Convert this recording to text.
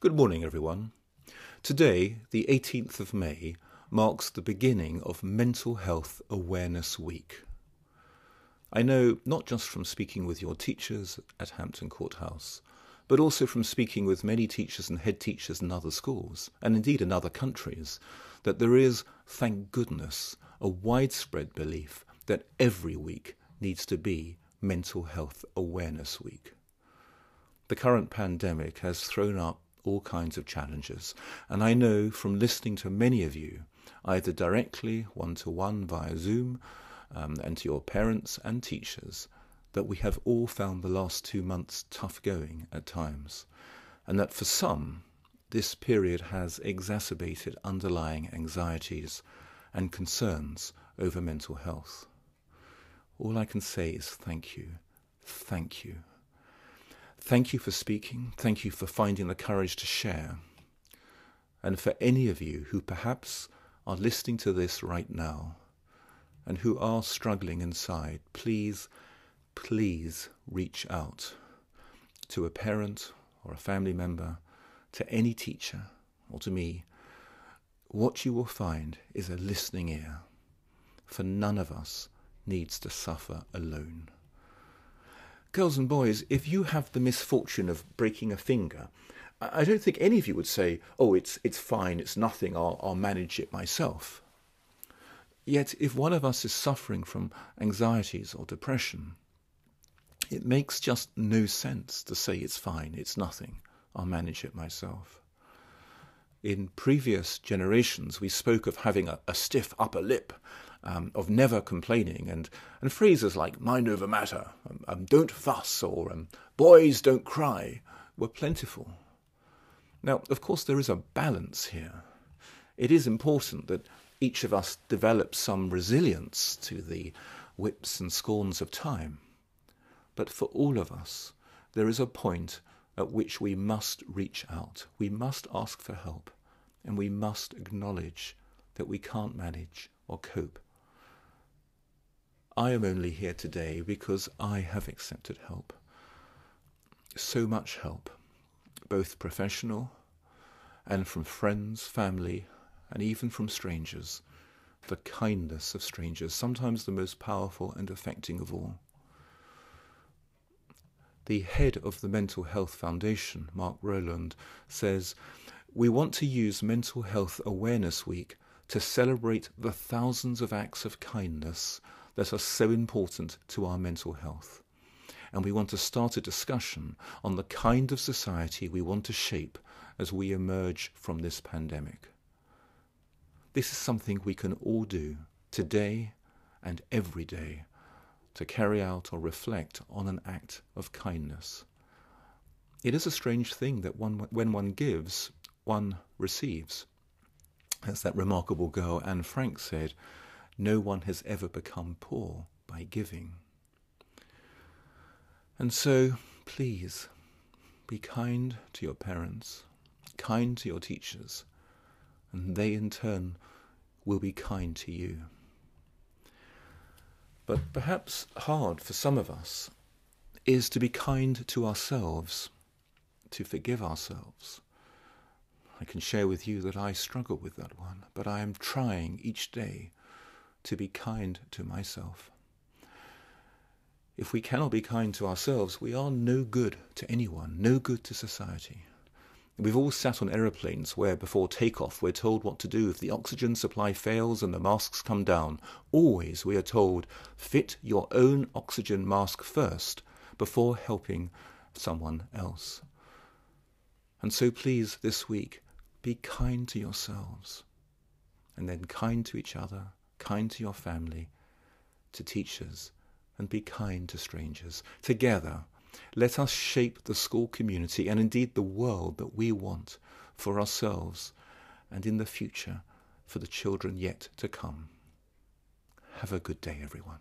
Good morning, everyone. Today, the 18th of May, marks the beginning of Mental Health Awareness Week. I know not just from speaking with your teachers at Hampton Court House, but also from speaking with many teachers and head teachers in other schools, and indeed in other countries, that there is, thank goodness, a widespread belief that every week needs to be Mental Health Awareness Week. The current pandemic has thrown up all kinds of challenges. And I know from listening to many of you, either directly, one to one via Zoom, um, and to your parents and teachers, that we have all found the last two months tough going at times. And that for some, this period has exacerbated underlying anxieties and concerns over mental health. All I can say is thank you, thank you. Thank you for speaking. Thank you for finding the courage to share. And for any of you who perhaps are listening to this right now and who are struggling inside, please, please reach out to a parent or a family member, to any teacher or to me. What you will find is a listening ear, for none of us needs to suffer alone. Girls and boys, if you have the misfortune of breaking a finger, I don't think any of you would say, oh, it's, it's fine, it's nothing, I'll, I'll manage it myself. Yet, if one of us is suffering from anxieties or depression, it makes just no sense to say it's fine, it's nothing, I'll manage it myself. In previous generations, we spoke of having a, a stiff upper lip um, of never complaining, and, and phrases like mind over matter, um, um, don't fuss, or um, boys don't cry were plentiful. Now, of course, there is a balance here. It is important that each of us develops some resilience to the whips and scorns of time. But for all of us, there is a point at which we must reach out. We must ask for help. And we must acknowledge that we can't manage or cope I am only here today because I have accepted help. So much help, both professional and from friends, family, and even from strangers. The kindness of strangers, sometimes the most powerful and affecting of all. The head of the Mental Health Foundation, Mark Rowland, says, We want to use Mental Health Awareness Week to celebrate the thousands of acts of kindness that are so important to our mental health. And we want to start a discussion on the kind of society we want to shape as we emerge from this pandemic. This is something we can all do today and every day to carry out or reflect on an act of kindness. It is a strange thing that one, when one gives, one receives. As that remarkable girl Anne Frank said, no one has ever become poor by giving. And so, please, be kind to your parents, kind to your teachers, and they in turn will be kind to you. But perhaps hard for some of us is to be kind to ourselves, to forgive ourselves. I can share with you that I struggle with that one, but I am trying each day to be kind to myself. If we cannot be kind to ourselves, we are no good to anyone, no good to society. We've all sat on aeroplanes where, before takeoff, we're told what to do if the oxygen supply fails and the masks come down. Always we are told, fit your own oxygen mask first before helping someone else. And so please, this week, be kind to yourselves, and then kind to each other, kind to your family, to teachers, and be kind to strangers. Together, let us shape the school community and indeed the world that we want for ourselves and in the future for the children yet to come. Have a good day, everyone.